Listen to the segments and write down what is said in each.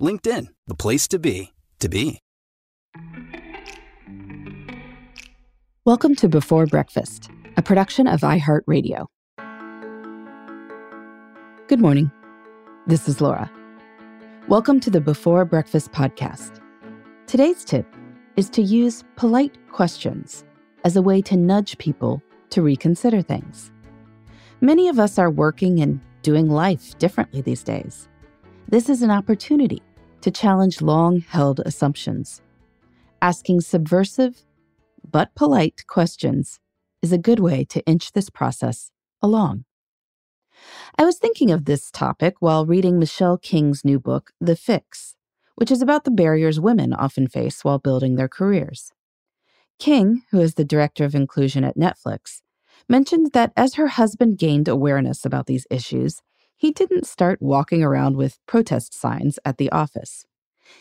LinkedIn, the place to be, to be. Welcome to Before Breakfast, a production of iHeartRadio. Good morning. This is Laura. Welcome to the Before Breakfast podcast. Today's tip is to use polite questions as a way to nudge people to reconsider things. Many of us are working and doing life differently these days. This is an opportunity to challenge long held assumptions. Asking subversive but polite questions is a good way to inch this process along. I was thinking of this topic while reading Michelle King's new book, The Fix, which is about the barriers women often face while building their careers. King, who is the director of inclusion at Netflix, mentioned that as her husband gained awareness about these issues, he didn't start walking around with protest signs at the office.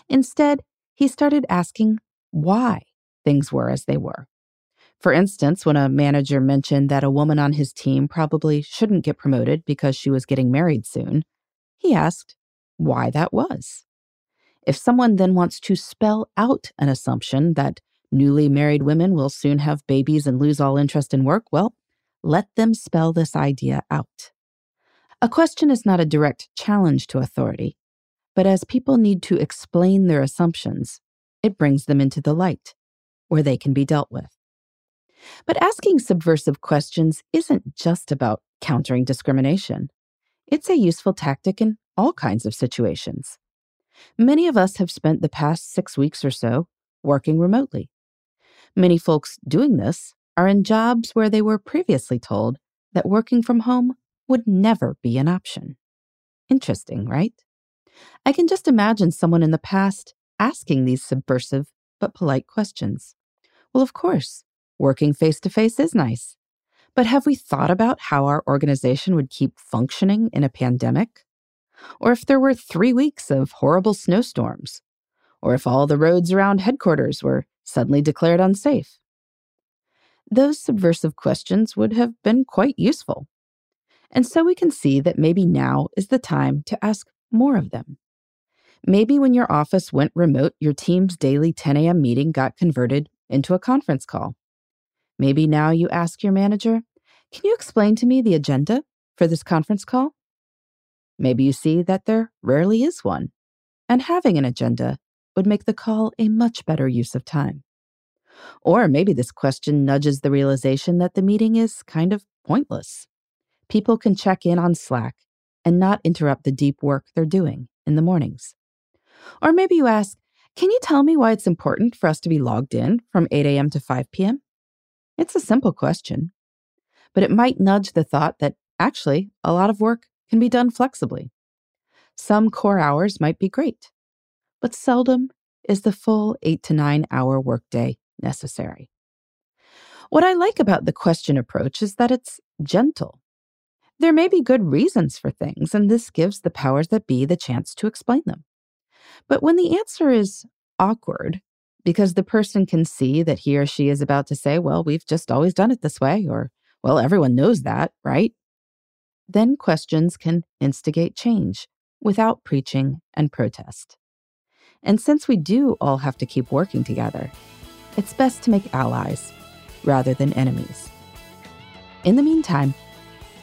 Instead, he started asking why things were as they were. For instance, when a manager mentioned that a woman on his team probably shouldn't get promoted because she was getting married soon, he asked why that was. If someone then wants to spell out an assumption that newly married women will soon have babies and lose all interest in work, well, let them spell this idea out. A question is not a direct challenge to authority, but as people need to explain their assumptions, it brings them into the light where they can be dealt with. But asking subversive questions isn't just about countering discrimination. It's a useful tactic in all kinds of situations. Many of us have spent the past six weeks or so working remotely. Many folks doing this are in jobs where they were previously told that working from home would never be an option. Interesting, right? I can just imagine someone in the past asking these subversive but polite questions. Well, of course, working face to face is nice. But have we thought about how our organization would keep functioning in a pandemic? Or if there were three weeks of horrible snowstorms? Or if all the roads around headquarters were suddenly declared unsafe? Those subversive questions would have been quite useful. And so we can see that maybe now is the time to ask more of them. Maybe when your office went remote, your team's daily 10 a.m. meeting got converted into a conference call. Maybe now you ask your manager, Can you explain to me the agenda for this conference call? Maybe you see that there rarely is one, and having an agenda would make the call a much better use of time. Or maybe this question nudges the realization that the meeting is kind of pointless. People can check in on Slack and not interrupt the deep work they're doing in the mornings. Or maybe you ask, can you tell me why it's important for us to be logged in from 8 a.m. to 5 p.m.? It's a simple question, but it might nudge the thought that actually a lot of work can be done flexibly. Some core hours might be great, but seldom is the full eight to nine hour workday necessary. What I like about the question approach is that it's gentle. There may be good reasons for things, and this gives the powers that be the chance to explain them. But when the answer is awkward, because the person can see that he or she is about to say, well, we've just always done it this way, or, well, everyone knows that, right? Then questions can instigate change without preaching and protest. And since we do all have to keep working together, it's best to make allies rather than enemies. In the meantime,